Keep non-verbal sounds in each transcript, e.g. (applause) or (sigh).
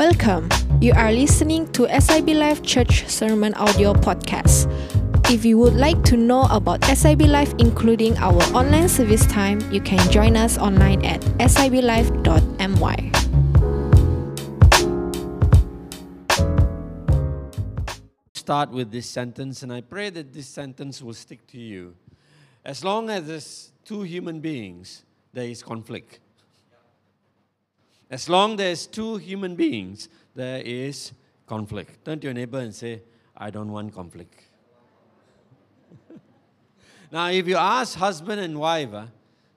Welcome. You are listening to SIB Life Church Sermon Audio Podcast. If you would like to know about SIB Life, including our online service time, you can join us online at siblife.my. Start with this sentence, and I pray that this sentence will stick to you. As long as there's two human beings, there is conflict. As long there's two human beings, there is conflict. Turn to your neighbor and say, I don't want conflict. (laughs) now, if you ask husband and wife, uh,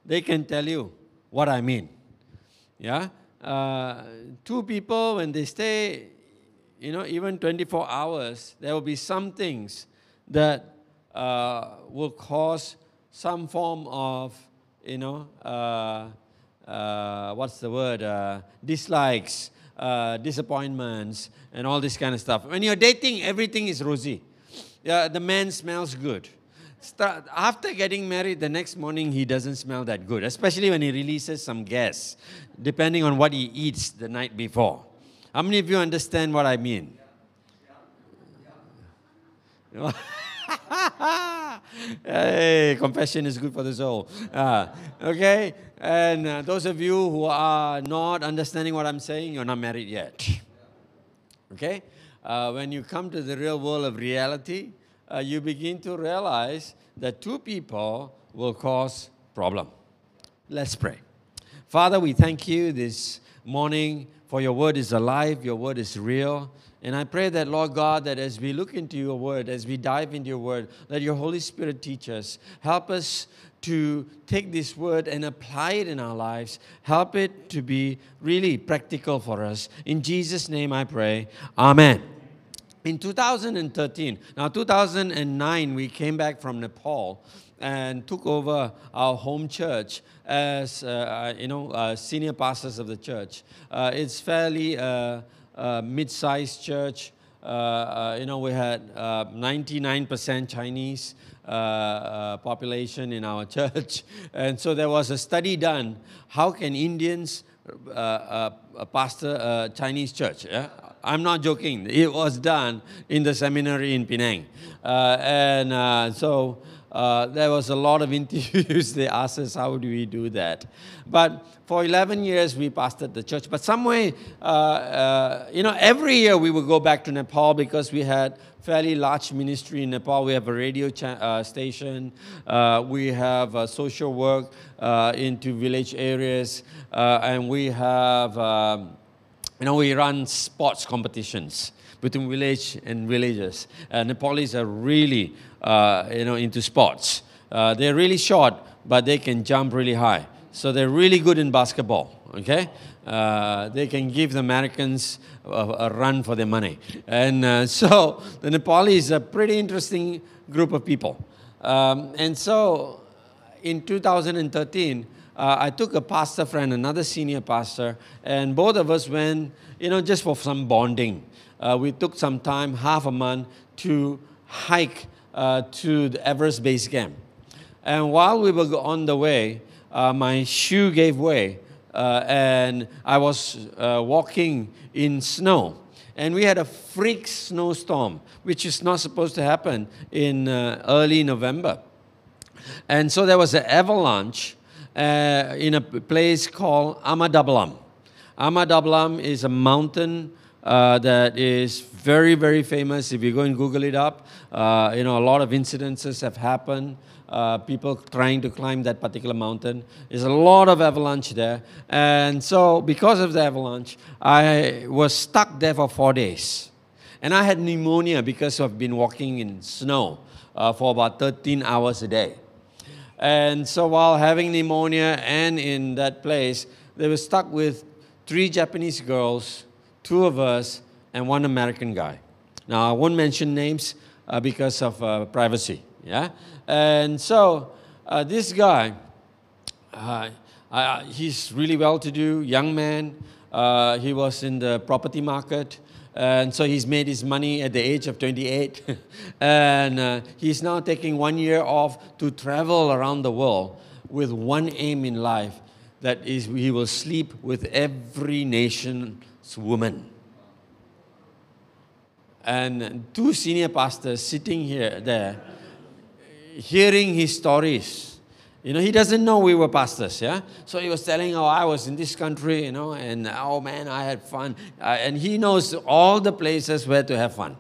they can tell you what I mean. Yeah? Uh, two people, when they stay, you know, even 24 hours, there will be some things that uh, will cause some form of, you know, uh, what's the word, uh, dislikes, uh, disappointments, and all this kind of stuff. When you're dating, everything is rosy. Yeah, the man smells good. Start, after getting married, the next morning he doesn't smell that good, especially when he releases some gas, depending on what he eats the night before. How many of you understand what I mean? (laughs) (laughs) hey, confession is good for the soul. Uh, okay? And uh, those of you who are not understanding what I'm saying, you're not married yet. (laughs) Okay? Uh, when you come to the real world of reality, uh, you begin to realize that two people will cause problem. Let's pray. Father, we thank you this morning for your word is alive, your word is real. And I pray that, Lord God, that as we look into your word, as we dive into your word, let your Holy Spirit teach us. Help us to take this word and apply it in our lives. Help it to be really practical for us. In Jesus' name I pray. Amen. In 2013, now 2009, we came back from Nepal and took over our home church as uh, uh you know uh, senior pastors of the church. Uh, it's fairly uh, uh, mid-sized church. you know, we had 99% Chinese population in our (laughs) church, and so there was a study done. How can Indians pastor a Chinese church? Yeah? I'm not joking. It was done in the seminary in Penang. And so uh, there was a lot of (laughs) interviews. they asked us, how do we do that? But for 11 years, we pastored the church. But some way, uh, uh, you know, every year we would go back to Nepal because we had fairly large ministry in Nepal. We have a radio uh, station. we have social work into village areas. and we have... Um, you know, we run sports competitions between village and villages. Uh, Nepalese are really, uh, you know, into sports. Uh, they're really short, but they can jump really high. So they're really good in basketball, okay? Uh, they can give the Americans a, a, run for their money. And uh, (laughs) so the Nepalese are a pretty interesting group of people. Um, and so in 2013, uh, I took a pastor friend, another senior pastor, and both of us went, you know, just for some bonding. Uh, we took some time, half a month, to hike uh, to the Everest Base Camp. And while we were on the way, uh, my shoe gave way, uh, and I was uh, walking in snow. And we had a freak snowstorm, which is not supposed to happen in early November. And so there was an avalanche uh, in a place called Ama Dablam is a mountain uh, that is very, very famous. If you go and Google it up, uh, you know, a lot of incidences have happened. Uh, people trying to climb that particular mountain. There's a lot of avalanche there. And so, because of the avalanche, I was stuck there for four days. And I had pneumonia because I've been walking in snow uh, for about 13 hours a day. And so while having pneumonia and in that place, they were stuck with three Japanese girls, two of us, and one American guy. Now, I won't mention names uh, because of uh, privacy. Yeah? And so uh, this guy, uh, he's really well to do, young man. Uh, he was in the property market. And so he's made his money at the age of 28. (laughs) and uh, he's now taking one year off to travel around the world with one aim in life that is, he will sleep with every nation's woman. and two senior pastors sitting here, there, hearing his stories. You know, he doesn't know we were pastors, yeah? So he was telling, oh, I was in this country, you know, and oh man, I had fun. Uh, and he knows all the places where to have fun.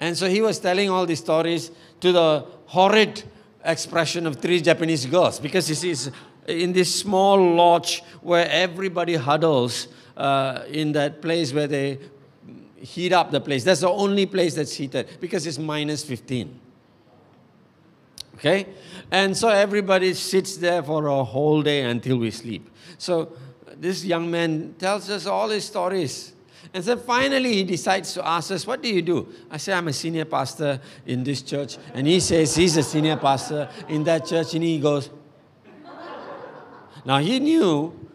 And so he was telling all these stories to the horrid expression of three Japanese girls because see, it's in this small lodge where everybody huddles uh, in that place where they heat up the place. That's the only place that's heated because it's minus 15. Okay? And so everybody sits there for a whole day until we sleep. So this young man tells us all his stories. And so finally he decides to ask us, What do you do? I say, I'm a senior pastor in this church. And he says he's a senior pastor in that church. And he goes, Now he knew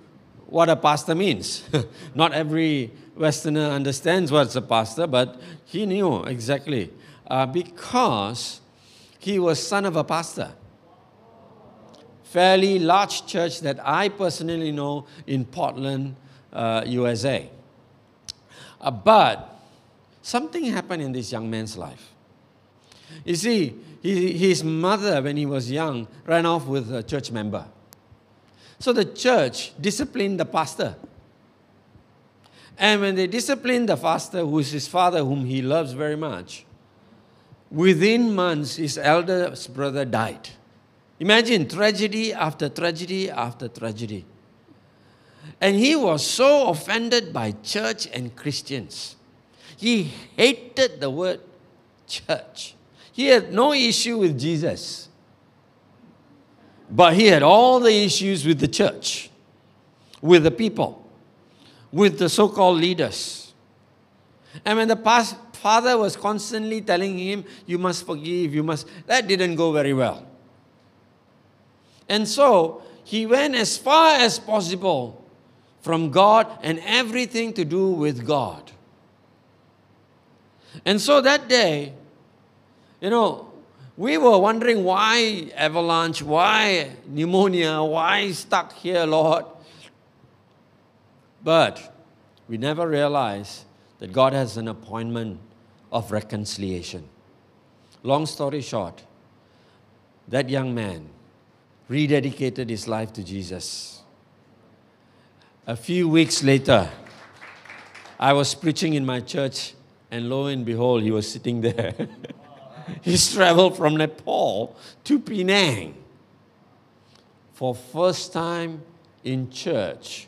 what a pastor means. (laughs) Not every Westerner understands what's a pastor, but he knew exactly. Uh, because he was son of a pastor. Fairly large church that I personally know in Portland, uh, USA. Uh, but something happened in this young man's life. You see, he, his mother, when he was young, ran off with a church member. So the church disciplined the pastor. And when they disciplined the pastor, who is his father, whom he loves very much, within months, his eldest brother died. Imagine tragedy after tragedy after tragedy. And he was so offended by church and Christians. He hated the word church. He had no issue with Jesus. But he had all the issues with the church, with the people, with the so called leaders. And when the past, father was constantly telling him, You must forgive, you must, that didn't go very well. And so he went as far as possible from God and everything to do with God. And so that day, you know, we were wondering why avalanche, why pneumonia, why stuck here, Lord. But we never realized that God has an appointment of reconciliation. Long story short, that young man rededicated his life to Jesus. A few weeks later, I was preaching in my church, and lo and behold, he was sitting there. (laughs) (laughs) He's traveled from Nepal to Penang for first time in church.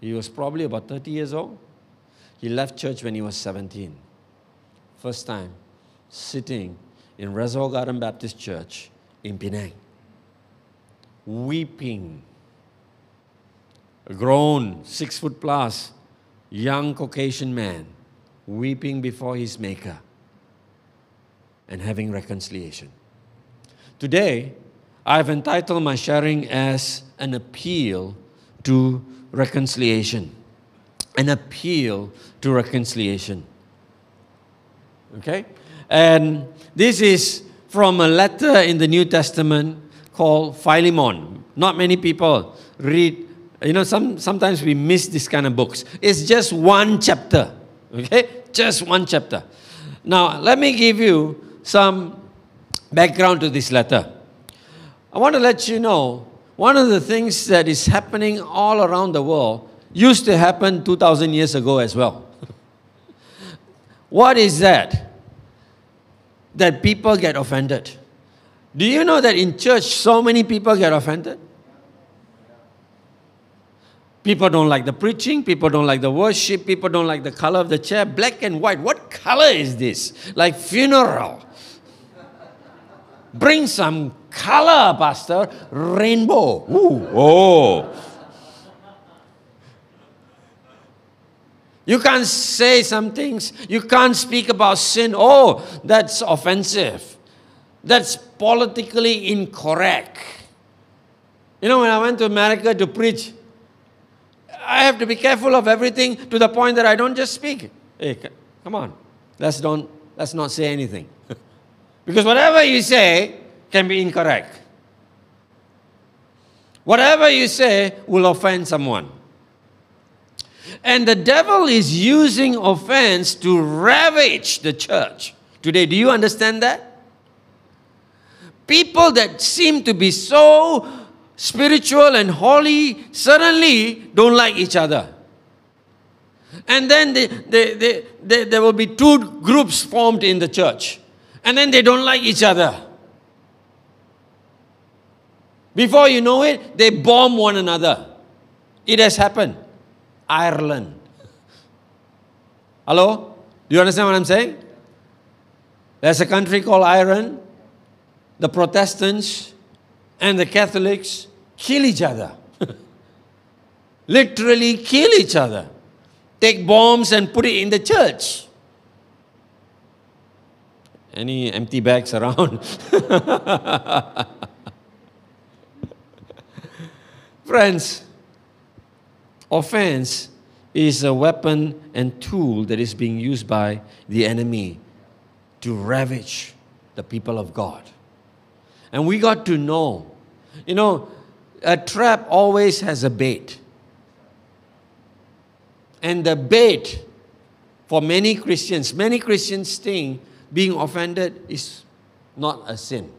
He was probably about 30 years old. He left church when he was 17. First time sitting in Reservoir Garden Baptist Church in Penang, weeping a grown, six foot plus, young Caucasian man weeping before his Maker and having reconciliation. Today, I've entitled my sharing as an appeal to reconciliation. An appeal to reconciliation. Okay? And this is from a letter in the New Testament called Philemon. Not many people read you know, some, sometimes we miss this kind of books. It's just one chapter, okay? Just one chapter. Now, let me give you some background to this letter. I want to let you know one of the things that is happening all around the world used to happen 2,000 years ago as well. (laughs) what is that? That people get offended. Do you know that in church so many people get offended? People don't like the preaching, people don't like the worship, people don't like the color of the chair. Black and white. What color is this? Like funeral. Bring some color, Pastor. Rainbow. Ooh, oh. You can't say some things. You can't speak about sin. Oh, that's offensive. That's politically incorrect. You know, when I went to America to preach, I have to be careful of everything to the point that I don't just speak. Hey, come on. Let's, don't, let's not say anything. Because whatever you say can be incorrect. Whatever you say will offend someone. And the devil is using offense to ravage the church. Today, do you understand that? People that seem to be so spiritual and holy suddenly don't like each other. And then they, they, they, they, there will be two groups formed in the church. And then they don't like each other. Before you know it, they bomb one another. It has happened. Ireland. Hello? Do you understand what I'm saying? There's a country called Ireland. The Protestants and the Catholics kill each other. (laughs) Literally kill each other. Take bombs and put it in the church. Any empty bags around? (laughs) Friends, offense is a weapon and tool that is being used by the enemy to ravage the people of God. And we got to know, you know, a trap always has a bait. And the bait for many Christians, many Christians think being offended is not a sin.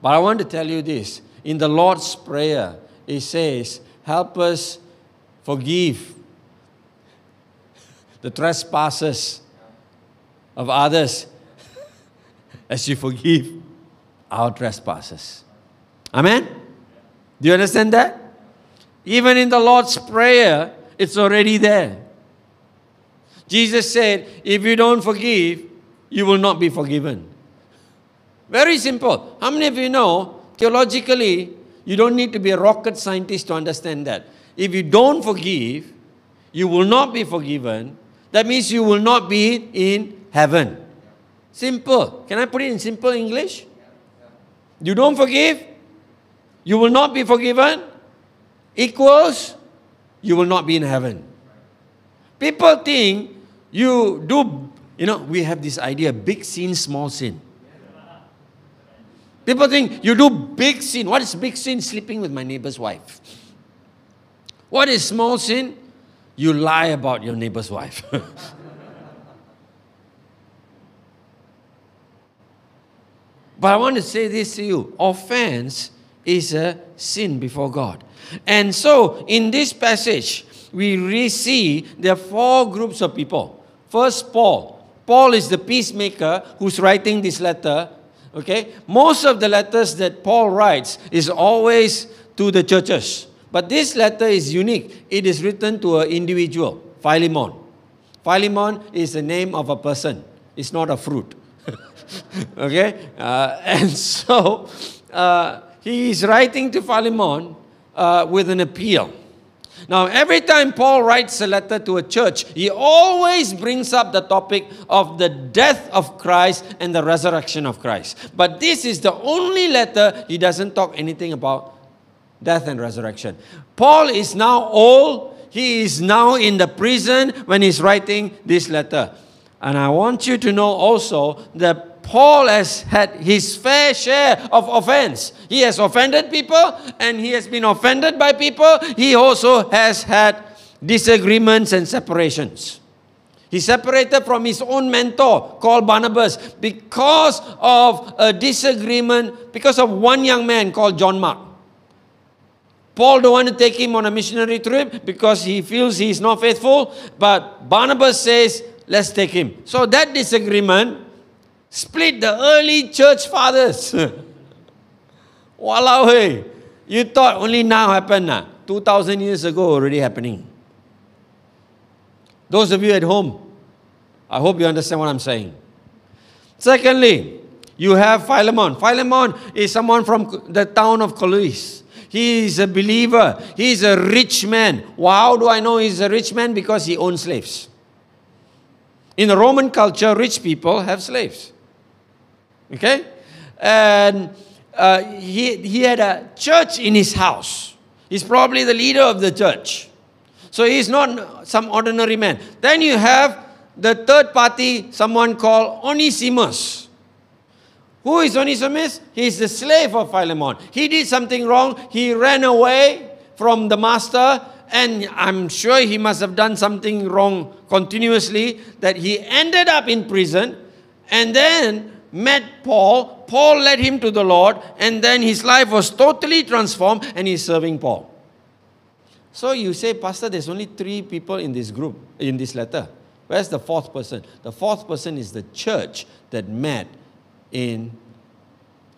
But I want to tell you this in the Lord's Prayer, it says, Help us forgive the trespasses of others (laughs) as you forgive our trespasses. Amen? Do you understand that? Even in the Lord's Prayer, it's already there. Jesus said, If you don't forgive, you will not be forgiven. Very simple. How many of you know, theologically, you don't need to be a rocket scientist to understand that. If you don't forgive, you will not be forgiven. That means you will not be in heaven. Simple. Can I put it in simple English? You don't forgive, you will not be forgiven. Equals, you will not be in heaven. People think you do, you know, we have this idea big sin, small sin. People think you do big sin. What is big sin? Sleeping with my neighbor's wife. What is small sin? You lie about your neighbor's wife. (laughs) but I want to say this to you offense is a sin before God. And so, in this passage, we see there are four groups of people. First, Paul. Paul is the peacemaker who's writing this letter Okay? Most of the letters that Paul writes is always to the churches. But this letter is unique. It is written to an individual, Philemon. Philemon is the name of a person, it's not a fruit. (laughs) okay? Uh, (laughs) and so uh, he is writing to Philemon uh, with an appeal. Now, every time Paul writes a letter to a church, he always brings up the topic of the death of Christ and the resurrection of Christ. But this is the only letter he doesn't talk anything about death and resurrection. Paul is now old. He is now in the prison when he's writing this letter. And I want you to know also that Paul has had his fair share of offense. He has offended people and he has been offended by people. He also has had disagreements and separations. He separated from his own mentor called Barnabas because of a disagreement, because of one young man called John Mark. Paul don't want to take him on a missionary trip because he feels he's not faithful, but Barnabas says, let's take him. So that disagreement split the early church fathers. (laughs) Walao, hey. You thought only now happened. Nah? 2,000 years ago already happening. Those of you at home, I hope you understand what I'm saying. Secondly, you have Philemon. Philemon is someone from the town of Colossus. He is a believer. He is a rich man. How do I know he's a rich man? Because he owns slaves. In the Roman culture, rich people have slaves. Okay? And uh, he, he had a church in his house. He's probably the leader of the church. So he's not some ordinary man. Then you have the third party, someone called Onesimus. Who is Onesimus? He's the slave of Philemon. He did something wrong. He ran away from the master and I'm sure he must have done something wrong continuously that he ended up in prison and then met Paul. Paul led him to the Lord, and then his life was totally transformed, and he's serving Paul. So you say, Pastor, there's only three people in this group, in this letter. Where's the fourth person? The fourth person is the church that met in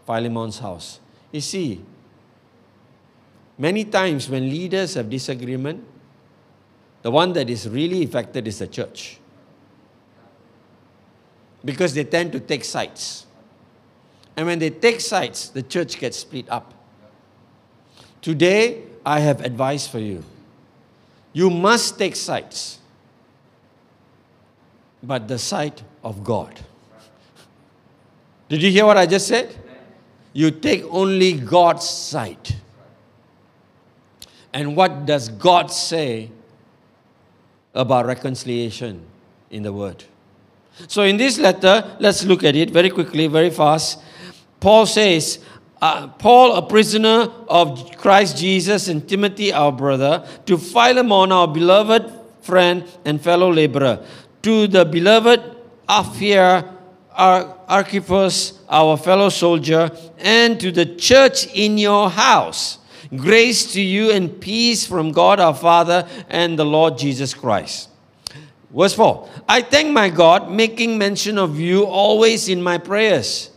Philemon's house. You see, many times when leaders have disagreement, the one that is really affected is the church. Because they tend to take sides. And when they take sides, the church gets split up. Today, I have advice for you. You must take sides, but the side of God. Did you hear what I just said? You take only God's side. And what does God say about reconciliation in the Word? So, in this letter, let's look at it very quickly, very fast. Paul says, uh, Paul, a prisoner of Christ Jesus, and Timothy, our brother, to Philemon, our beloved friend and fellow laborer, to the beloved Apphia, our Archippus, our fellow soldier, and to the church in your house. Grace to you and peace from God our Father and the Lord Jesus Christ. Verse 4 I thank my God, making mention of you always in my prayers,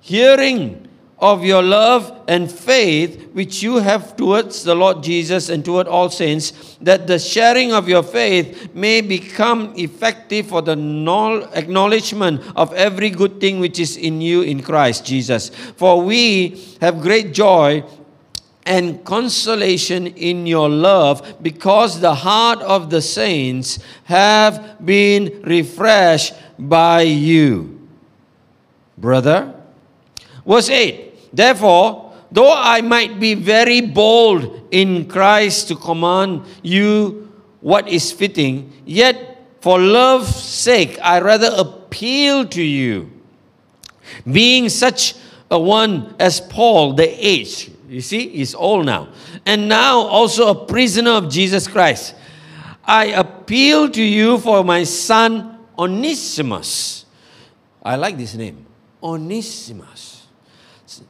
hearing of your love and faith which you have towards the Lord Jesus and toward all saints, that the sharing of your faith may become effective for the acknowledgement of every good thing which is in you in Christ Jesus. For we have great joy and consolation in your love because the heart of the saints have been refreshed by you. Brother, verse 8 Therefore, though I might be very bold in Christ to command you what is fitting, yet for love's sake I rather appeal to you. Being such a one as Paul, the age, you see, he's old now, and now also a prisoner of Jesus Christ. I appeal to you for my son Onesimus. I like this name, Onesimus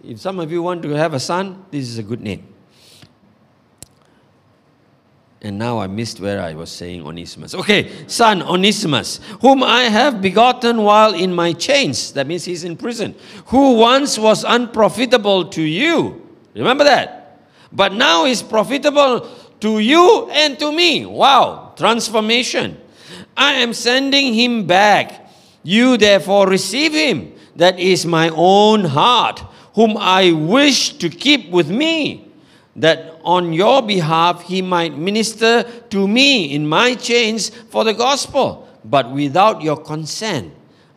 if some of you want to have a son, this is a good name. And now I missed where I was saying Onesimus. Okay, son Onesimus, whom I have begotten while in my chains. That means he's in prison. Who once was unprofitable to you. Remember that? But now is profitable to you and to me. Wow, transformation. I am sending him back. You therefore receive him. That is my own heart whom I wish to keep with me, that on your behalf he might minister to me in my chains for the gospel. But without your consent,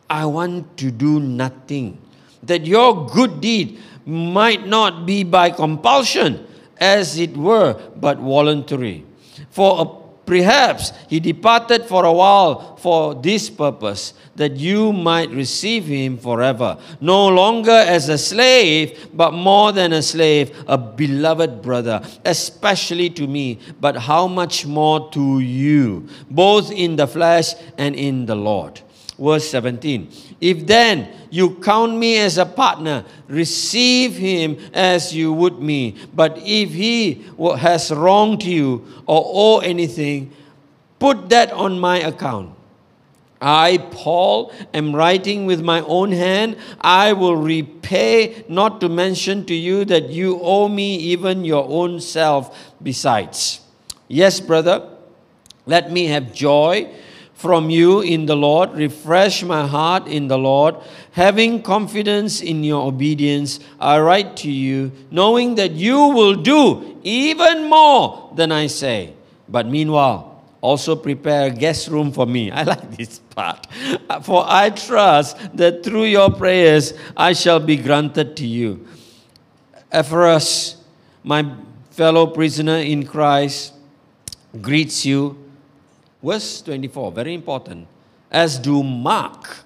I want to do nothing, that your good deed might not be by compulsion, as it were, but voluntary. For a Perhaps he departed for a while for this purpose, that you might receive him forever, no longer as a slave, but more than a slave, a beloved brother, especially to me, but how much more to you, both in the flesh and in the Lord. Verse 17 If then you count me as a partner, receive him as you would me. But if he has wronged you or owe anything, put that on my account. I, Paul, am writing with my own hand. I will repay, not to mention to you that you owe me even your own self besides. Yes, brother, let me have joy from you in the Lord. Refresh my heart in the Lord. Having confidence in your obedience, I write to you, knowing that you will do even more than I say. But meanwhile, also prepare a guest room for me. (laughs) I like this part. For I trust that through your prayers I shall be granted to you. Ephras, my fellow prisoner in Christ, greets you Verse 24, very important. As do Mark,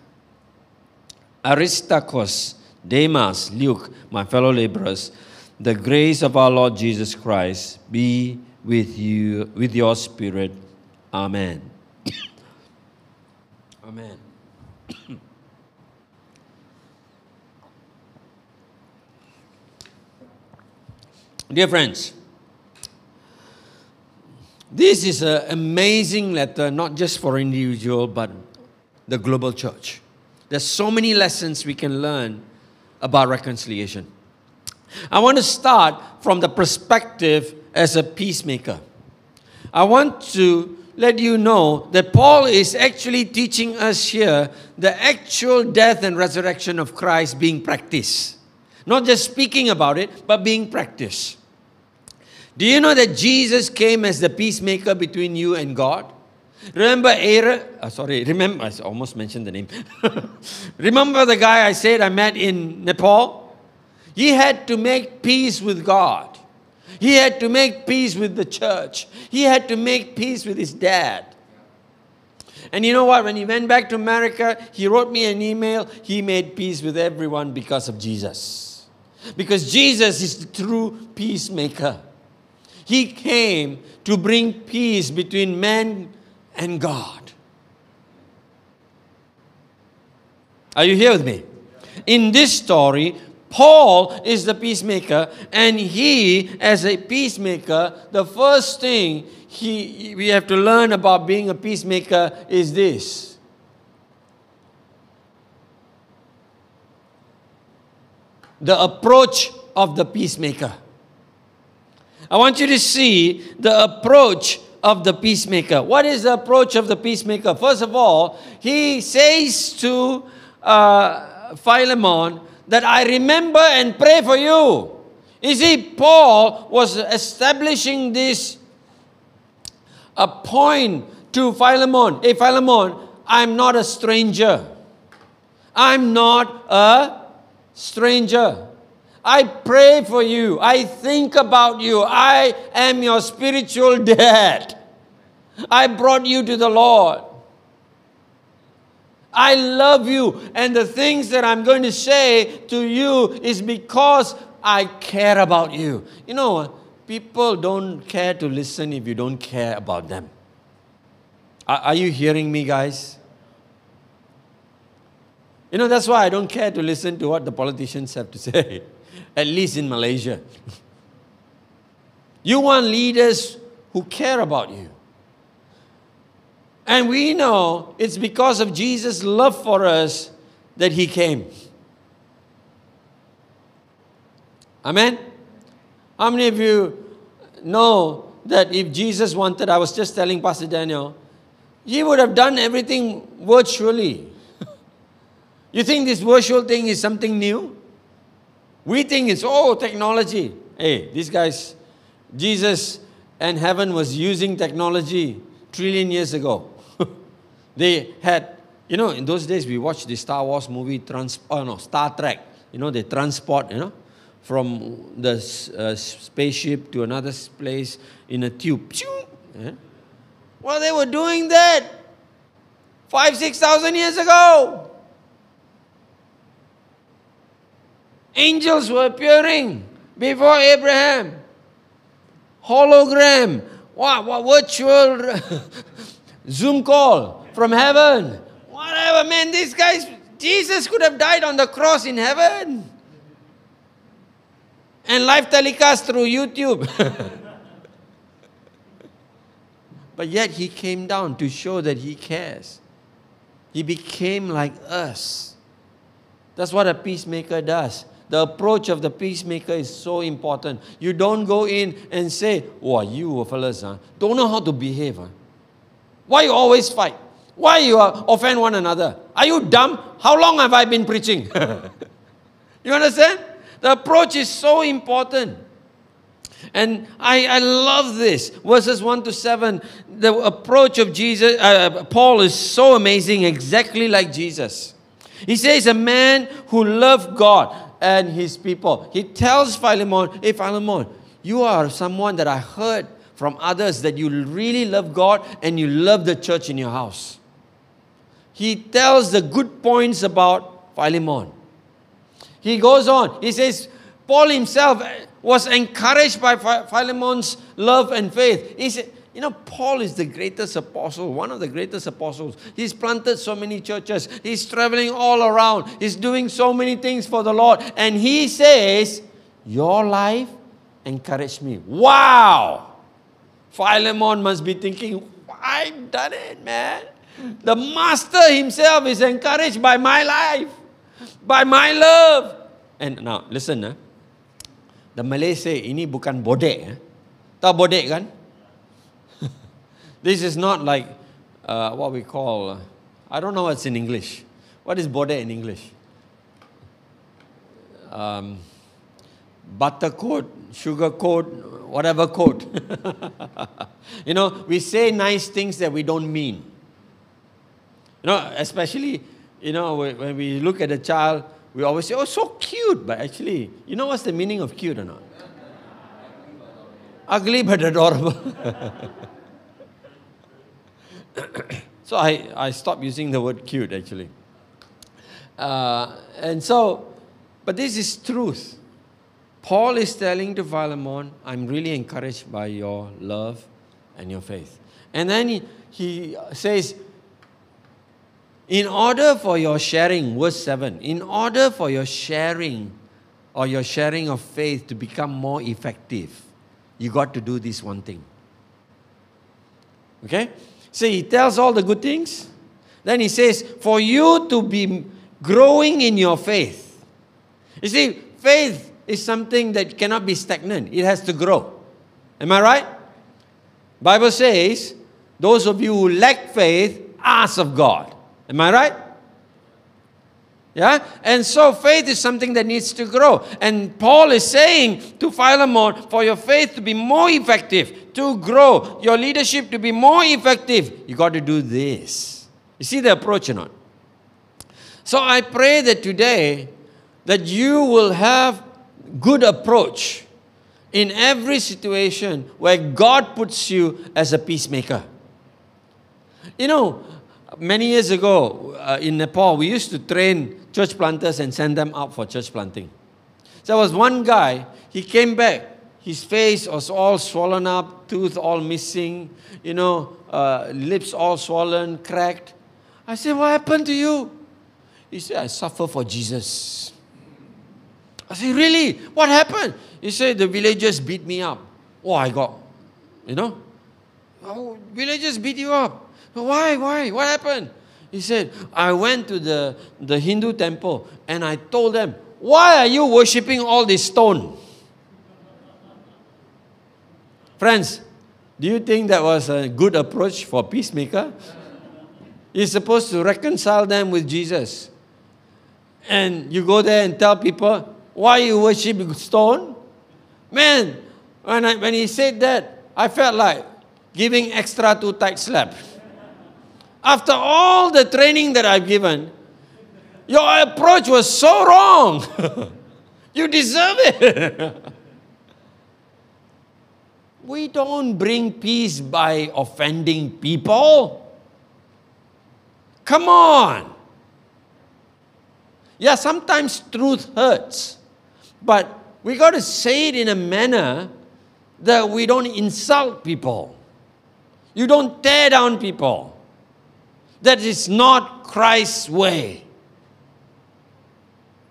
Aristarchus, Demas, Luke, my fellow laborers, the grace of our Lord Jesus Christ be with you with your spirit. Amen. (coughs) Amen. Dear friends, this is an amazing letter, not just for individual, but the global church. There's so many lessons we can learn about reconciliation. I want to start from the perspective as a peacemaker. I want to let you know that Paul is actually teaching us here the actual death and resurrection of Christ being practiced. Not just speaking about it, but being practiced. Do you know that Jesus came as the peacemaker between you and God? Remember Aaron? Uh, sorry, remember, I almost mentioned the name. (laughs) remember the guy I said I met in Nepal? He had to make peace with God. He had to make peace with the church. He had to make peace with his dad. And you know what? When he went back to America, he wrote me an email. He made peace with everyone because of Jesus. Because Jesus is the true peacemaker. He came to bring peace between man and God. Are you here with me? In this story, Paul is the peacemaker, and he, as a peacemaker, the first thing he, we have to learn about being a peacemaker is this. The approach of the peacemaker. I want you to see the approach of the peacemaker. What is the approach of the peacemaker? First of all, he says to uh, Philemon, that I remember and pray for you. You see, Paul was establishing this a point to Philemon. Hey, Philemon, I'm not a stranger. I'm not a stranger. I pray for you. I think about you. I am your spiritual (laughs) dad. I brought you to the Lord. I love you. And the things that I'm going to say to you is because I care about you. You know, people don't care to listen if you don't care about them. Are, you hearing me, guys? You know, that's why I don't care to listen to what the politicians have to (laughs) say, at least in Malaysia. You want leaders who care about you. And we know it's because of Jesus' love for us that he came. Amen? How many of you know that if Jesus wanted, I was just telling Pastor Daniel, he would have done everything virtually. (laughs) you think this virtual thing is something new? We think it's, oh, technology. Hey, these guys, Jesus and heaven was using technology trillion years ago. (laughs) They had, you know, in those days we watched the Star Wars movie, trans, oh no, Star Trek. You know, they transport, you know, from the uh, spaceship to another place in a tube. Yeah? Well, they were doing that five, six thousand years ago. Angels were appearing before Abraham. Hologram. What, what virtual (laughs) Zoom call from heaven. Whatever, man, these guys, Jesus could have died on the cross in heaven. And live telecast through YouTube. (laughs) but yet he came down to show that he cares. He became like us. That's what a peacemaker does. The approach of the peacemaker is so important. You don't go in and say, Oh, you fellas huh, don't know how to behave. Huh? Why you always fight? Why you offend one another? Are you dumb? How long have I been preaching? (laughs) you understand? The approach is so important. And I, I love this. Verses 1 to 7, the approach of Jesus, uh, Paul is so amazing, exactly like Jesus. He says, A man who loved God and his people. He tells Philemon, Hey, Philemon, you are someone that I heard from others that you really love God and you love the church in your house he tells the good points about Philemon. He goes on. He says, Paul himself was encouraged by Philemon's love and faith. He said, you know, Paul is the greatest apostle, one of the greatest apostles. He's planted so many churches. He's traveling all around. He's doing so many things for the Lord. And he says, Your life encouraged me. Wow! Philemon must be thinking, I've done it, man. The master himself is encouraged by my life, by my love. And now, listen, eh? the Malay say, ini bukan bodek. Eh? Tahu bodek kan? This is not like uh, what we call, uh, I don't know what's in English. What is bode in English? Um, butter coat, sugar coat, whatever coat. (laughs) you know, we say nice things that we don't mean. You know, especially, you know, when we look at a child, we always say, oh, so cute. But actually, you know what's the meaning of cute or not? Ugly but adorable. (laughs) (coughs) so I, I stopped using the word cute actually. Uh, and so, but this is truth. Paul is telling to Philemon, I'm really encouraged by your love and your faith. And then he, he says, in order for your sharing, verse 7, in order for your sharing or your sharing of faith to become more effective, you got to do this one thing. Okay? See, he tells all the good things. Then he says, for you to be growing in your faith. You see, faith is something that cannot be stagnant. It has to grow. Am I right? Bible says, those of you who lack faith, ask of God. Am I right? Yeah? And so faith is something that needs to grow. And Paul is saying to Philemon, for your faith to be more effective, to grow, your leadership to be more effective, you got to do this. You see the approach or not? So I pray that today that you will have good approach in every situation where God puts you as a peacemaker. You know, many years ago uh, in Nepal, we used to train church planters and send them out for church planting. So there was one guy, he came back. His face was all swollen up, tooth all missing, you know, uh, lips all swollen, cracked. I said, What happened to you? He said, I suffer for Jesus. I said, Really? What happened? He said, The villagers beat me up. Oh, I got, you know, oh, villagers beat you up. Why? Why? What happened? He said, I went to the, the Hindu temple and I told them, Why are you worshipping all this stone? Friends, do you think that was a good approach for peacemaker? You're supposed to reconcile them with Jesus. And you go there and tell people, why you worship stone? Man, when, I, when he said that, I felt like giving extra two tight slap. After all the training that I've given, your approach was so wrong. (laughs) you deserve it. (laughs) we don't bring peace by offending people. Come on. Yeah, sometimes truth hurts, but we got to say it in a manner that we don't insult people. You don't tear down people. That is not Christ's way.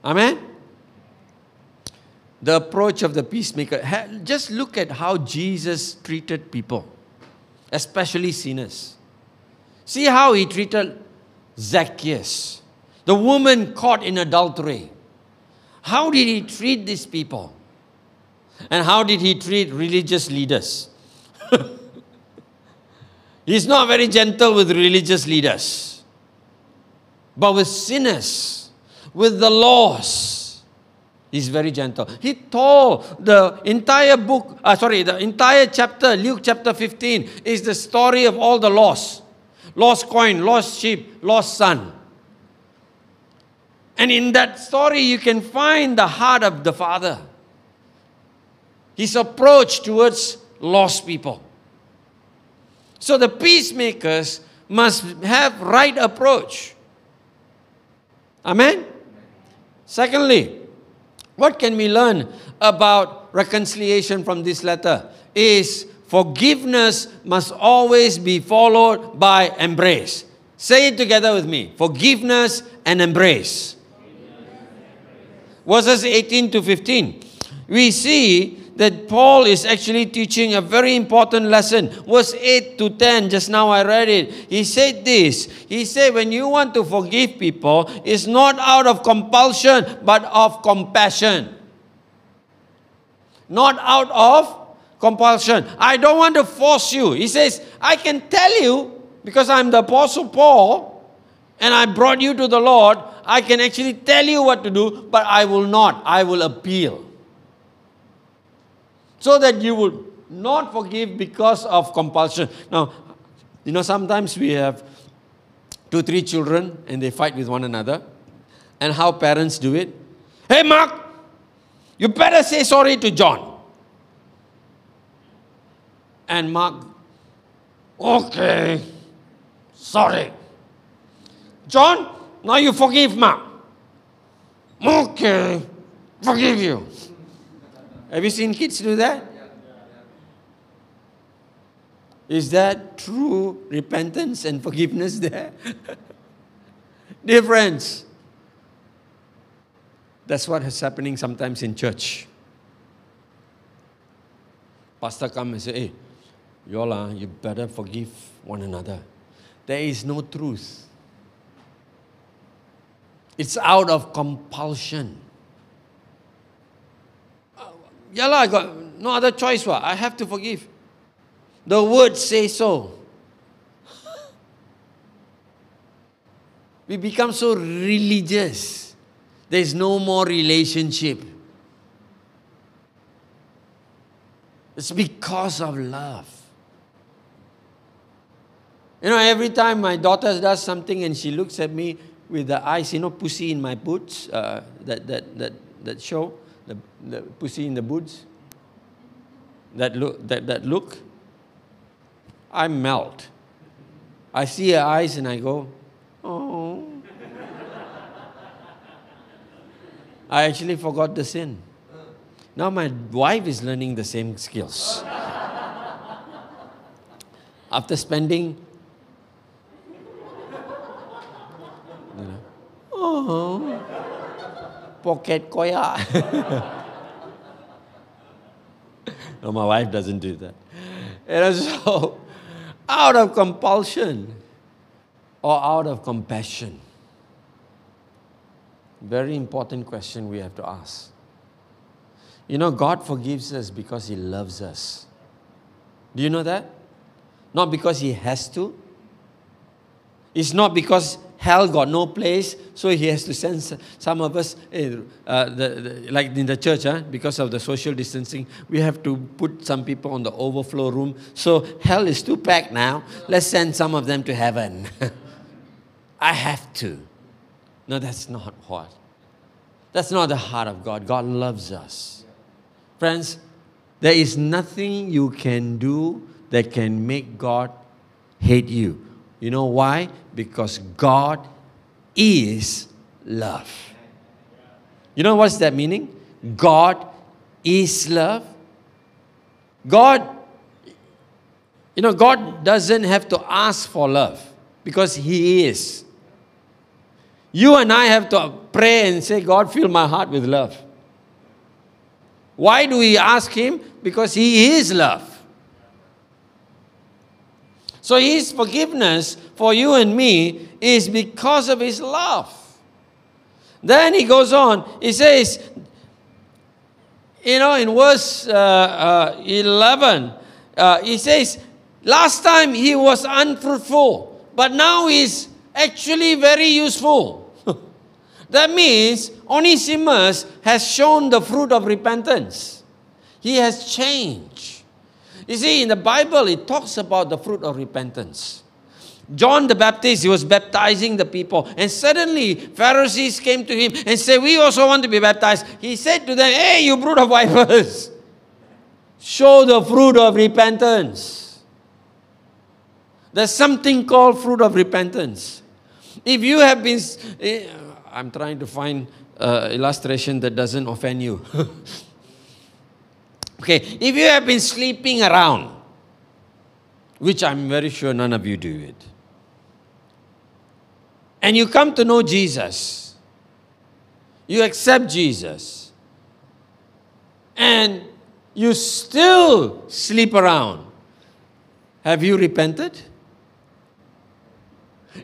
Amen? The approach of the peacemaker. Just look at how Jesus treated people, especially sinners. See how he treated Zacchaeus, the woman caught in adultery. How did he treat these people? And how did he treat religious leaders? (laughs) He's not very gentle with religious leaders, but with sinners, with the lost. He's very gentle. He told the entire book, uh, sorry, the entire chapter, Luke chapter 15, is the story of all the lost lost coin, lost sheep, lost son. And in that story, you can find the heart of the Father. His approach towards lost people. So the peacemakers must have right approach. Amen? Secondly, what can we learn about reconciliation from this letter is forgiveness must always be followed by embrace. Say it together with me forgiveness and embrace. Verses 18 to 15. We see that Paul is actually teaching a very important lesson. Verse 8 to 10, just now I read it. He said this He said, When you want to forgive people, it's not out of compulsion, but of compassion. Not out of compulsion. I don't want to force you. He says, I can tell you, because I'm the Apostle Paul, and I brought you to the Lord, I can actually tell you what to do, but I will not. I will appeal so that you would not forgive because of compulsion. Now, you know, sometimes we have two, three children and they fight with one another. And how parents do it? Hey, Mark, you better say sorry to John. And Mark, okay, sorry. John, now you forgive Mark. Okay, forgive you. Have you seen kids do that? Is that true repentance and forgiveness there? (laughs) Dear friends, that's what is happening sometimes in church. Pastor come and say, hey, you all, Yola, you better forgive one another. There is no truth. It's out of compulsion. Yeah, I got no other choice. What? I have to forgive. The word says so. (laughs) we become so religious. There's no more relationship. It's because of love. You know, every time my daughter does something and she looks at me with the eyes, you know, pussy in my boots, uh, that, that, that, that show, the, the pussy in the boots, that look, that, that look, I melt. I see her eyes and I go, oh. (laughs) I actually forgot the sin. Now my wife is learning the same skills. (laughs) After spending, you know, oh pocket koya. (laughs) no, my wife doesn't do that. And so, oh, out of compulsion or out of compassion? Very important question we have to ask. You know, God forgives us because He loves us. Do you know that? Not because He has to. It's not because hell got no place, so he has to send some of us, eh, uh, the, the, like in the church, huh, because of the social distancing, we have to put some people on the overflow room. So hell is too packed now. Let's send some of them to heaven. (laughs) I have to. No, that's not what. That's not the heart of God. God loves us. Friends, there is nothing you can do that can make God hate you. You know why? Because God is love. You know what's that meaning? God is love. God, you know, God doesn't have to ask for love because He is. You and I have to pray and say, God, fill my heart with love. Why do we ask Him? Because He is love. So his forgiveness for you and me is because of his love. Then he goes on, he says, you know, in verse uh, uh, 11, uh, he says, Last time he was unfruitful, but now he's actually very useful. (laughs) that means Onesimus has shown the fruit of repentance. He has changed. You see, in the Bible, it talks about the fruit of repentance. John the Baptist, he was baptizing the people. And suddenly, Pharisees came to him and said, We also want to be baptized. He said to them, Hey, you brood of vipers, show the fruit of repentance. There's something called fruit of repentance. If you have been, eh, I'm trying to find an illustration that doesn't offend you. (laughs) Okay, if you have been sleeping around, which I'm very sure none of you do it, and you come to know Jesus, you accept Jesus, and you still sleep around, have you repented?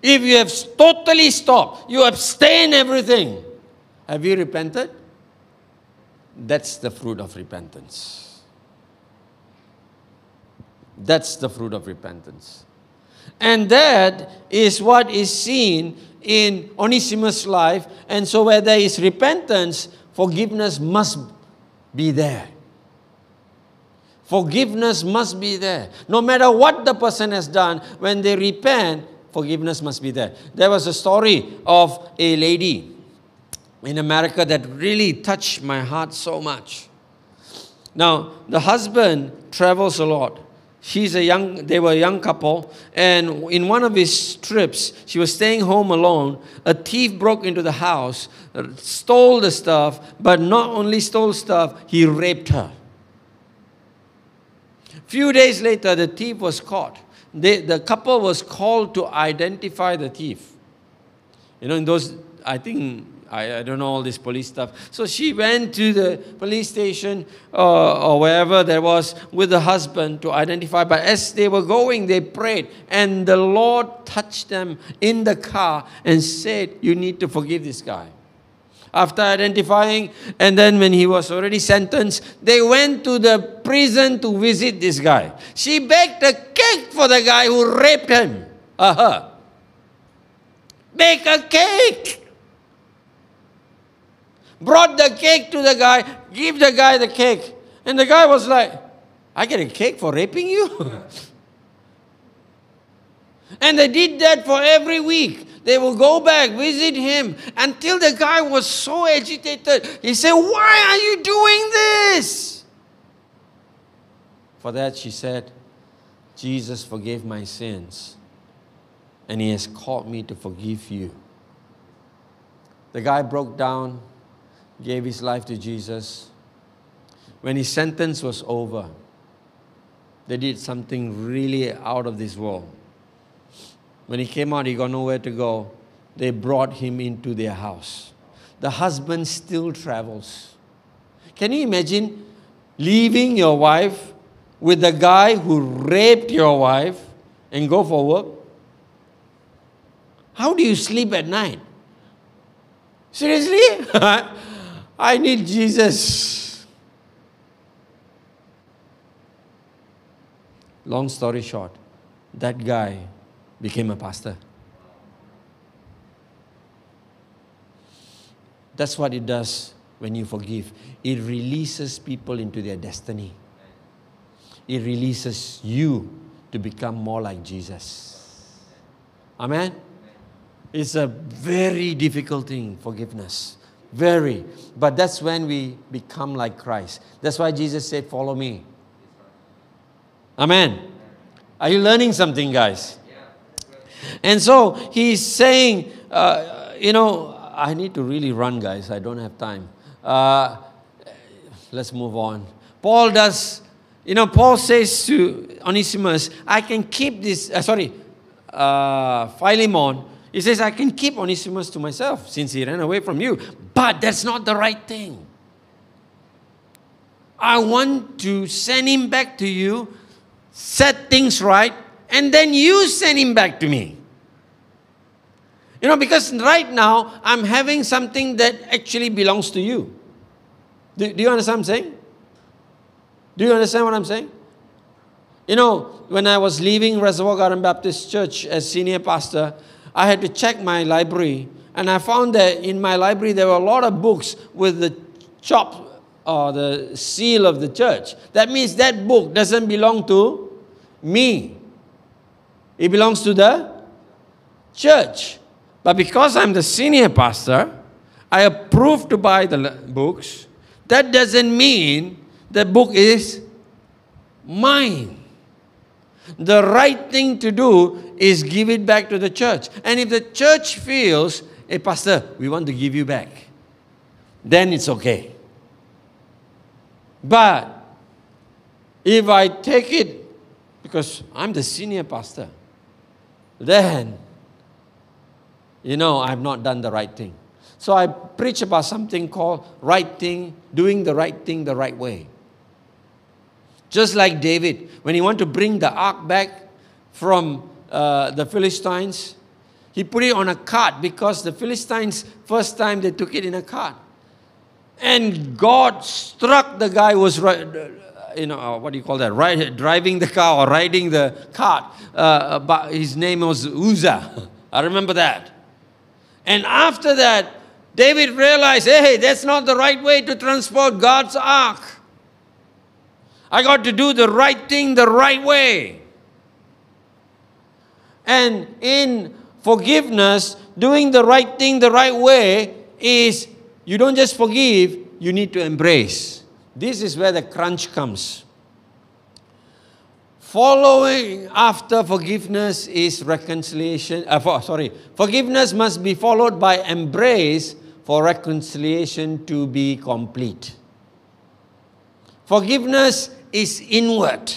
If you have totally stopped, you abstain everything, have you repented? That's the fruit of repentance. That's the fruit of repentance. And that is what is seen in Onesimus' life. And so, where there is repentance, forgiveness must be there. Forgiveness must be there. No matter what the person has done, when they repent, forgiveness must be there. There was a story of a lady in America that really touched my heart so much. Now, the husband travels a lot. She's a young, they were a young couple, and in one of his trips, she was staying home alone. A thief broke into the house, stole the stuff, but not only stole stuff, he raped her. Few days later, the thief was caught. They, the couple was called to identify the thief. You know, in those, I think I, I don't know all this police stuff. So she went to the police station uh, or wherever there was with the husband to identify. But as they were going, they prayed, and the Lord touched them in the car and said, You need to forgive this guy. After identifying, and then when he was already sentenced, they went to the prison to visit this guy. She baked a cake for the guy who raped him. Uh-huh. Bake a cake brought the cake to the guy, give the guy the cake. And the guy was like, I get a cake for raping you? (laughs) and they did that for every week. They will go back, visit him, until the guy was so agitated. He said, Why are you doing this? For that, she said, Jesus forgave my sins, and he has called me to forgive you. The guy broke down gave his life to Jesus. When his sentence was over, they did something really out of this world. When he came out, he got nowhere to go. They brought him into their house. The husband still travels. Can you imagine leaving your wife with the guy who raped your wife and go for work? How do you sleep at night? Seriously? (laughs) I need Jesus. Long story short, that guy became a pastor. That's what it does when you forgive. It releases people into their destiny. It releases you to become more like Jesus. Amen? It's a very difficult thing, forgiveness. Very. But that's when we become like Christ. That's why Jesus said, Follow me. Amen. Are you learning something, guys? And so he's saying, uh, you know, I need to really run, guys. I don't have time. Uh, let's move on. Paul does, you know, Paul says to Onesimus, I can keep this, uh, sorry, uh, Philemon, he says, I can keep Onesimus to myself since he ran away from you. But that's not the right thing. I want to send him back to you, set things right, and then you send him back to me. You know, because right now I'm having something that actually belongs to you. Do, do you understand what I'm saying? Do you understand what I'm saying? You know, when I was leaving Reservoir Garden Baptist Church as senior pastor, I had to check my library, and I found that in my library there were a lot of books with the chop or uh, the seal of the church. That means that book doesn't belong to me, it belongs to the church. But because I'm the senior pastor, I approve to buy the books. That doesn't mean the book is mine. The right thing to do is give it back to the church. And if the church feels, hey, Pastor, we want to give you back, then it's okay. But If I take it, because I'm the senior pastor, then, you know, I've not done the right thing. So I preach about something called right thing, doing the right thing the right way. Just like David, when he wanted to bring the ark back from uh, the Philistines, he put it on a cart because the Philistines, first time they took it in a cart. And God struck the guy who was, you know, uh, what do you call that? Right, driving the car or riding the cart. Uh, but his name was Uzzah. (laughs) I remember that. And after that, David realized, hey, that's not the right way to transport God's ark. I got to do the right thing the right way. And in forgiveness, doing the right thing the right way is you don't just forgive, you need to embrace. This is where the crunch comes. Following after forgiveness is reconciliation. Uh, for, sorry, forgiveness must be followed by embrace for reconciliation to be complete. Forgiveness is inward,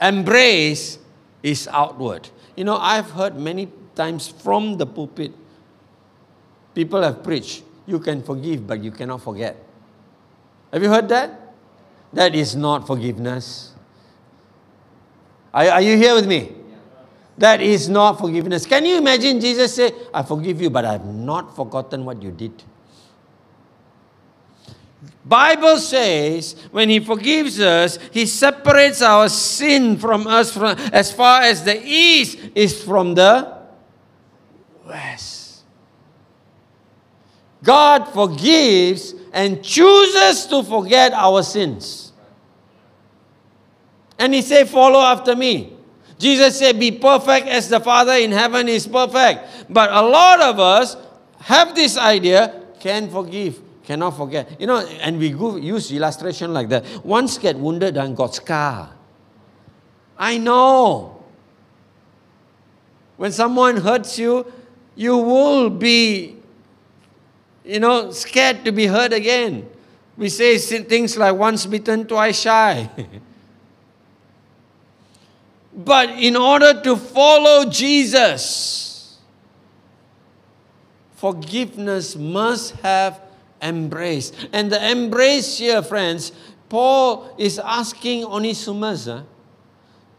embrace is outward. You know, I've heard many times from the pulpit, people have preached, you can forgive, but you cannot forget. Have you heard that? That is not forgiveness. Are, are you here with me? That is not forgiveness. Can you imagine Jesus say, I forgive you, but I have not forgotten what you did? Bible says when he forgives us, he separates our sin from us from, as far as the east is from the west. God forgives and chooses to forget our sins. And he said, Follow after me. Jesus said, Be perfect as the Father in heaven is perfect. But a lot of us have this idea can forgive. Cannot forget. You know, and we go, use illustration like that. Once get wounded and got scar. I know. When someone hurts you, you will be, you know, scared to be hurt again. We say things like once bitten, twice shy. (laughs) but in order to follow Jesus, forgiveness must have embrace. And the embrace here, friends, Paul is asking Onesimus uh,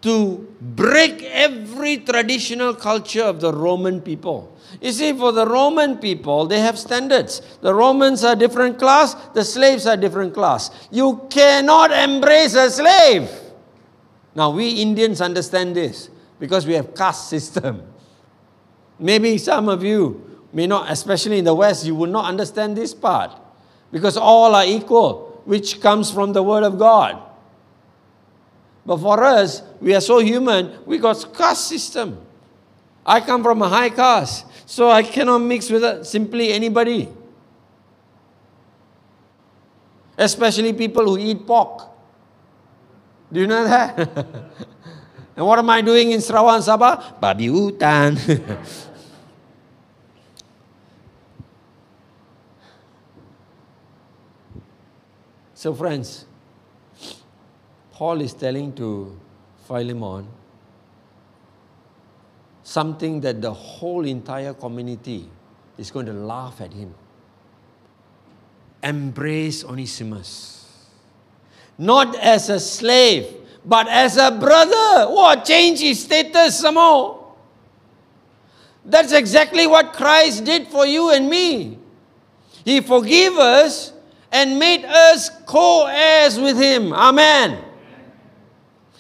to break every traditional culture of the Roman people. You see, for the Roman people, they have standards. The Romans are different class, the slaves are different class. You cannot embrace a slave. Now, we Indians understand this because we have caste system. Maybe some of you may not, especially in the West, you will not understand this part. Because all are equal, which comes from the Word of God. But for us, we are so human, we got caste system. I come from a high caste, so I cannot mix with simply anybody. Especially people who eat pork. Do you know that? (laughs) and what am I doing in Sarawak Sabah? Babi hutan. (laughs) So, friends, Paul is telling to Philemon something that the whole entire community is going to laugh at him. Embrace Onesimus. Not as a slave, but as a brother. What? Change his status some more. That's exactly what Christ did for you and me. He forgave us and made us co heirs with him. Amen.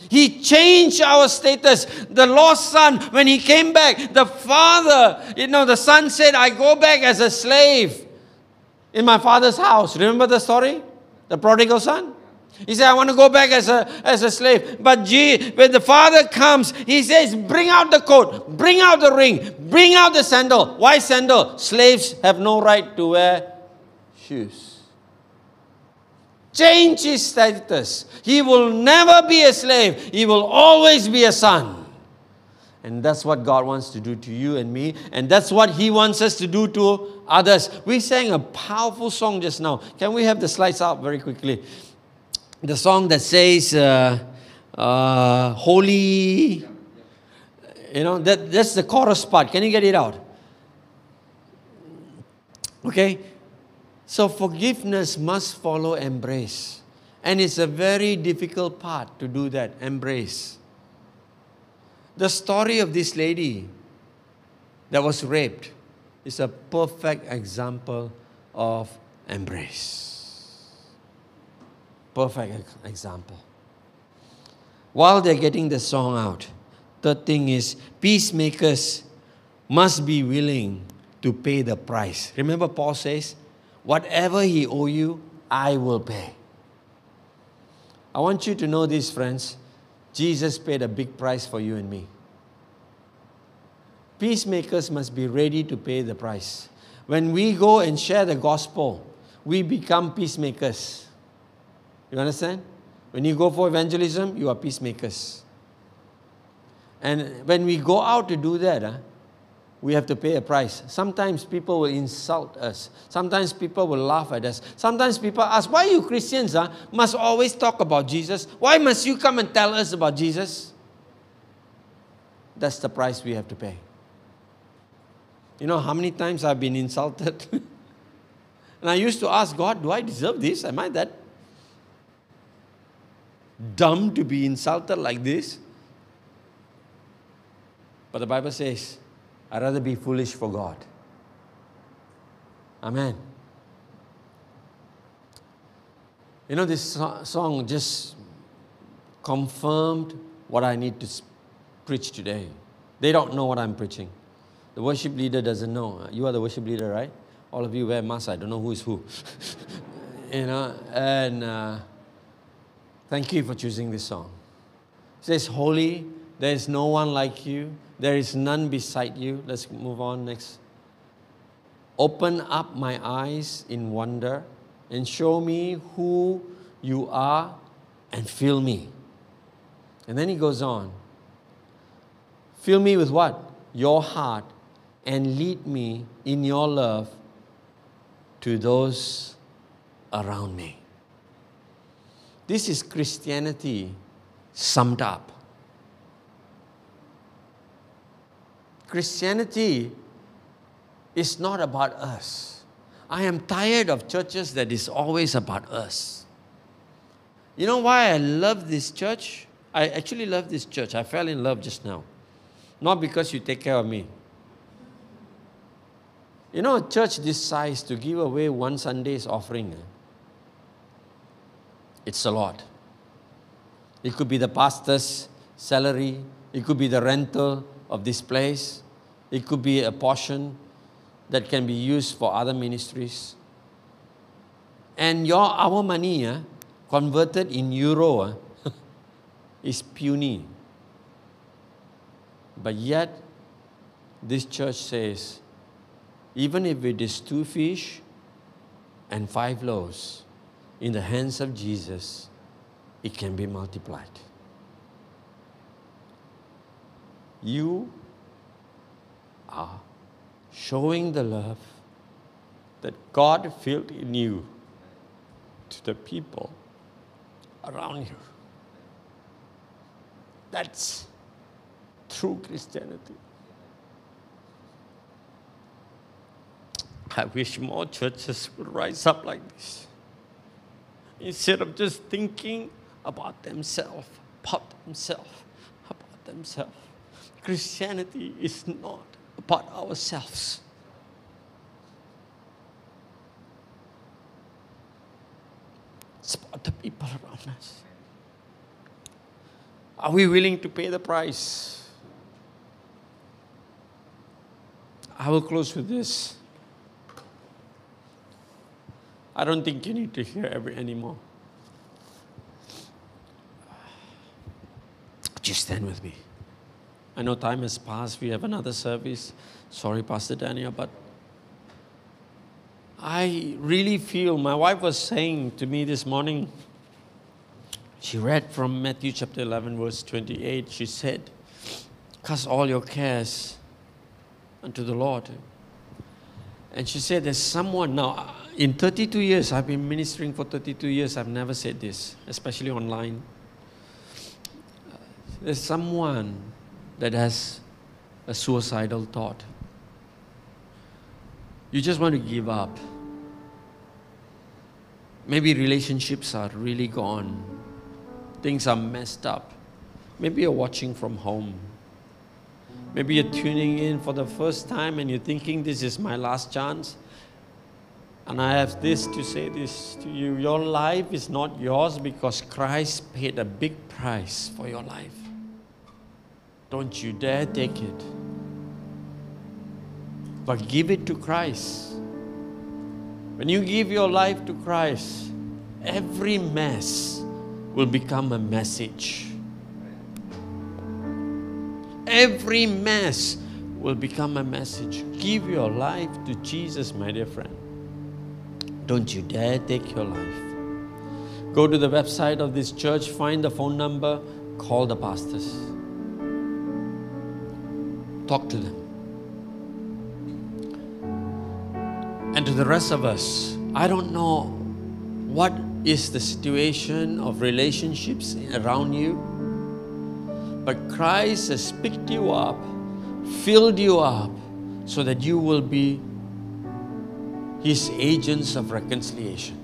He changed our status. The lost son, when he came back, the father, you know, the son said, I go back as a slave in my father's house. Remember the story? The prodigal son? He said, I want to go back as a, as a slave. But G, when the father comes, he says, Bring out the coat, bring out the ring, bring out the sandal. Why sandal? Slaves have no right to wear shoes change his status. He will never be a slave, he will always be a son. And that's what God wants to do to you and me, and that's what He wants us to do to others. We sang a powerful song just now. Can we have the slides up very quickly? the song that says, uh, uh, Holy, you know, that, that's the chorus part. Can you get it out? Okay? So forgiveness must follow embrace. And it's a very difficult part to do that, embrace. The story of this lady that was raped is a perfect example of embrace. Perfect example. While they're getting the song out, third thing is peacemakers must be willing to pay the price. Remember, Paul says, Whatever he owe you, I will pay. I want you to know this, friends. Jesus paid a big price for you and me. Peacemakers must be ready to pay the price. When we go and share the gospel, we become peacemakers. You understand? When you go for evangelism, you are peacemakers. And when we go out to do that, uh, we have to pay a price. Sometimes people will insult us. Sometimes people will laugh at us. Sometimes people ask, why you Christians uh, must always talk about Jesus? Why must you come and tell us about Jesus? That's the price we have to pay. You know how many times I've been insulted? (laughs) and I used to ask God, do I deserve this? Am I that dumb to be insulted like this? But the Bible says, I'd rather be foolish for God. Amen. You know, this song just confirmed what I need to preach today. They don't know what I'm preaching. The worship leader doesn't know. You are the worship leader, right? All of you wear masks. I don't know who is who. (laughs) you know, and uh, thank you for choosing this song. It says, Holy, there is no one like you. There is none beside you. Let's move on next. Open up my eyes in wonder and show me who you are and fill me. And then he goes on. Fill me with what? Your heart and lead me in your love to those around me. This is Christianity summed up. Christianity is not about us. I am tired of churches that is always about us. You know why I love this church? I actually love this church. I fell in love just now. Not because you take care of me. You know, a church this size to give away one Sunday's offering, eh? it's a lot. It could be the pastor's salary, it could be the rental of this place, it could be a portion that can be used for other ministries. And your our money uh, converted in euro uh, (laughs) is puny. But yet, this church says, even if it is two fish and five loaves in the hands of Jesus, it can be multiplied. You are showing the love that God filled in you to the people around you. That's true Christianity. I wish more churches would rise up like this. Instead of just thinking about themselves, about themselves, about themselves. Christianity is not about ourselves. It's about the people around us. Are we willing to pay the price? I will close with this. I don't think you need to hear every anymore. Just stand with me. I know time has passed. We have another service. Sorry, Pastor Daniel, but I really feel my wife was saying to me this morning, she read from Matthew chapter 11, verse 28. She said, Cast all your cares unto the Lord. And she said, There's someone now uh, in 32 years, I've been ministering for 32 years, I've never said this, especially online. Uh, there's someone that has a suicidal thought. You just want to give up. Maybe relationships are really gone, things are messed up. Maybe you're watching from home. Maybe you're tuning in for the first time and you're thinking, this is my last chance. And I have this to say this to you your life is not yours because Christ paid a big price for your life. Don't you dare take it. But give it to Christ. When you give your life to Christ, every mess will become a message. Every mess will become a message. Give your life to Jesus, my dear friend. Don't you dare take your life. Go to the website of this church, find the phone number, call the pastors. Talk to them. And to the rest of us, I don't know what is the situation of relationships around you, but Christ has picked you up, filled you up, so that you will be his agents of reconciliation.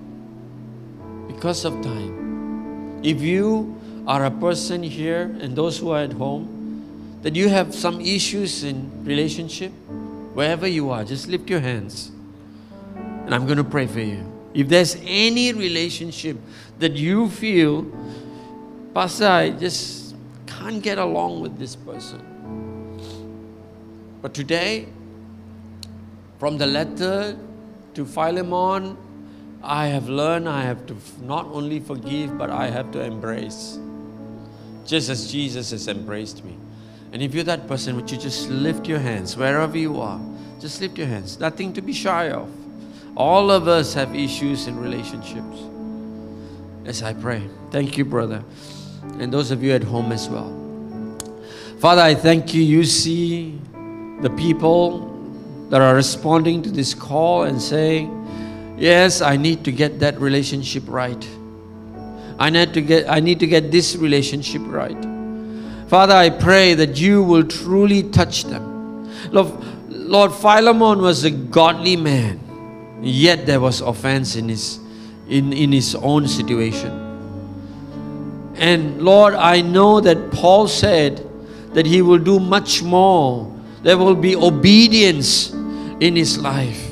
Because of time. If you are a person here and those who are at home, that you have some issues in relationship, wherever you are, just lift your hands. And I'm going to pray for you. If there's any relationship that you feel, Pastor, I just can't get along with this person. But today, from the letter to Philemon, I have learned I have to not only forgive, but I have to embrace. Just as Jesus has embraced me. And if you're that person, would you just lift your hands wherever you are? Just lift your hands. Nothing to be shy of. All of us have issues in relationships. As I pray. Thank you, brother. And those of you at home as well. Father, I thank you. You see the people that are responding to this call and saying, Yes, I need to get that relationship right. I need to get, I need to get this relationship right. Father, I pray that you will truly touch them. Lord, Lord Philemon was a godly man, yet there was offense in his, in, in his own situation. And Lord, I know that Paul said that he will do much more. There will be obedience in his life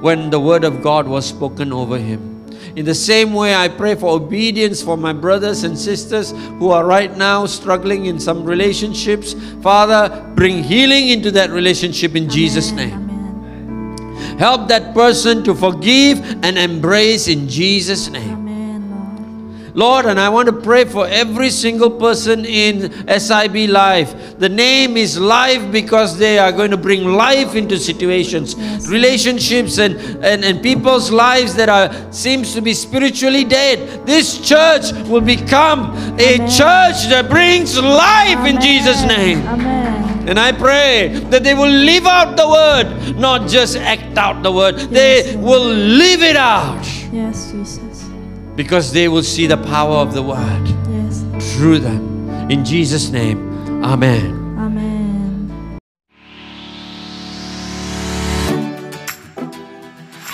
when the word of God was spoken over him. In the same way, I pray for obedience for my brothers and sisters who are right now struggling in some relationships. Father, bring healing into that relationship in Jesus' name. Amen. Help that person to forgive and embrace in Jesus' name. Amen, Lord. And I want to pray for every single person in SIB Life. The name is Life because they are going to bring life into situations, Yes. relationships, and, and, and people's lives that are seems to be spiritually dead. This church will become a Amen. church that brings life in Jesus' name. Amen. And I pray that they will live out the word, not just act out the word. They Lord. will live it out Yes, Jesus. Because they will see the power of the word Yes. through them. In Jesus' name, Amen. Amen.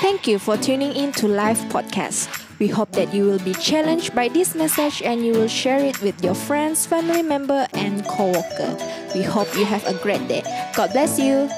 Thank you for tuning in to Live Podcast. We hope that you will be challenged by this message and you will share it with your friends, family member, and co-worker. We hope you have a great day. God bless you.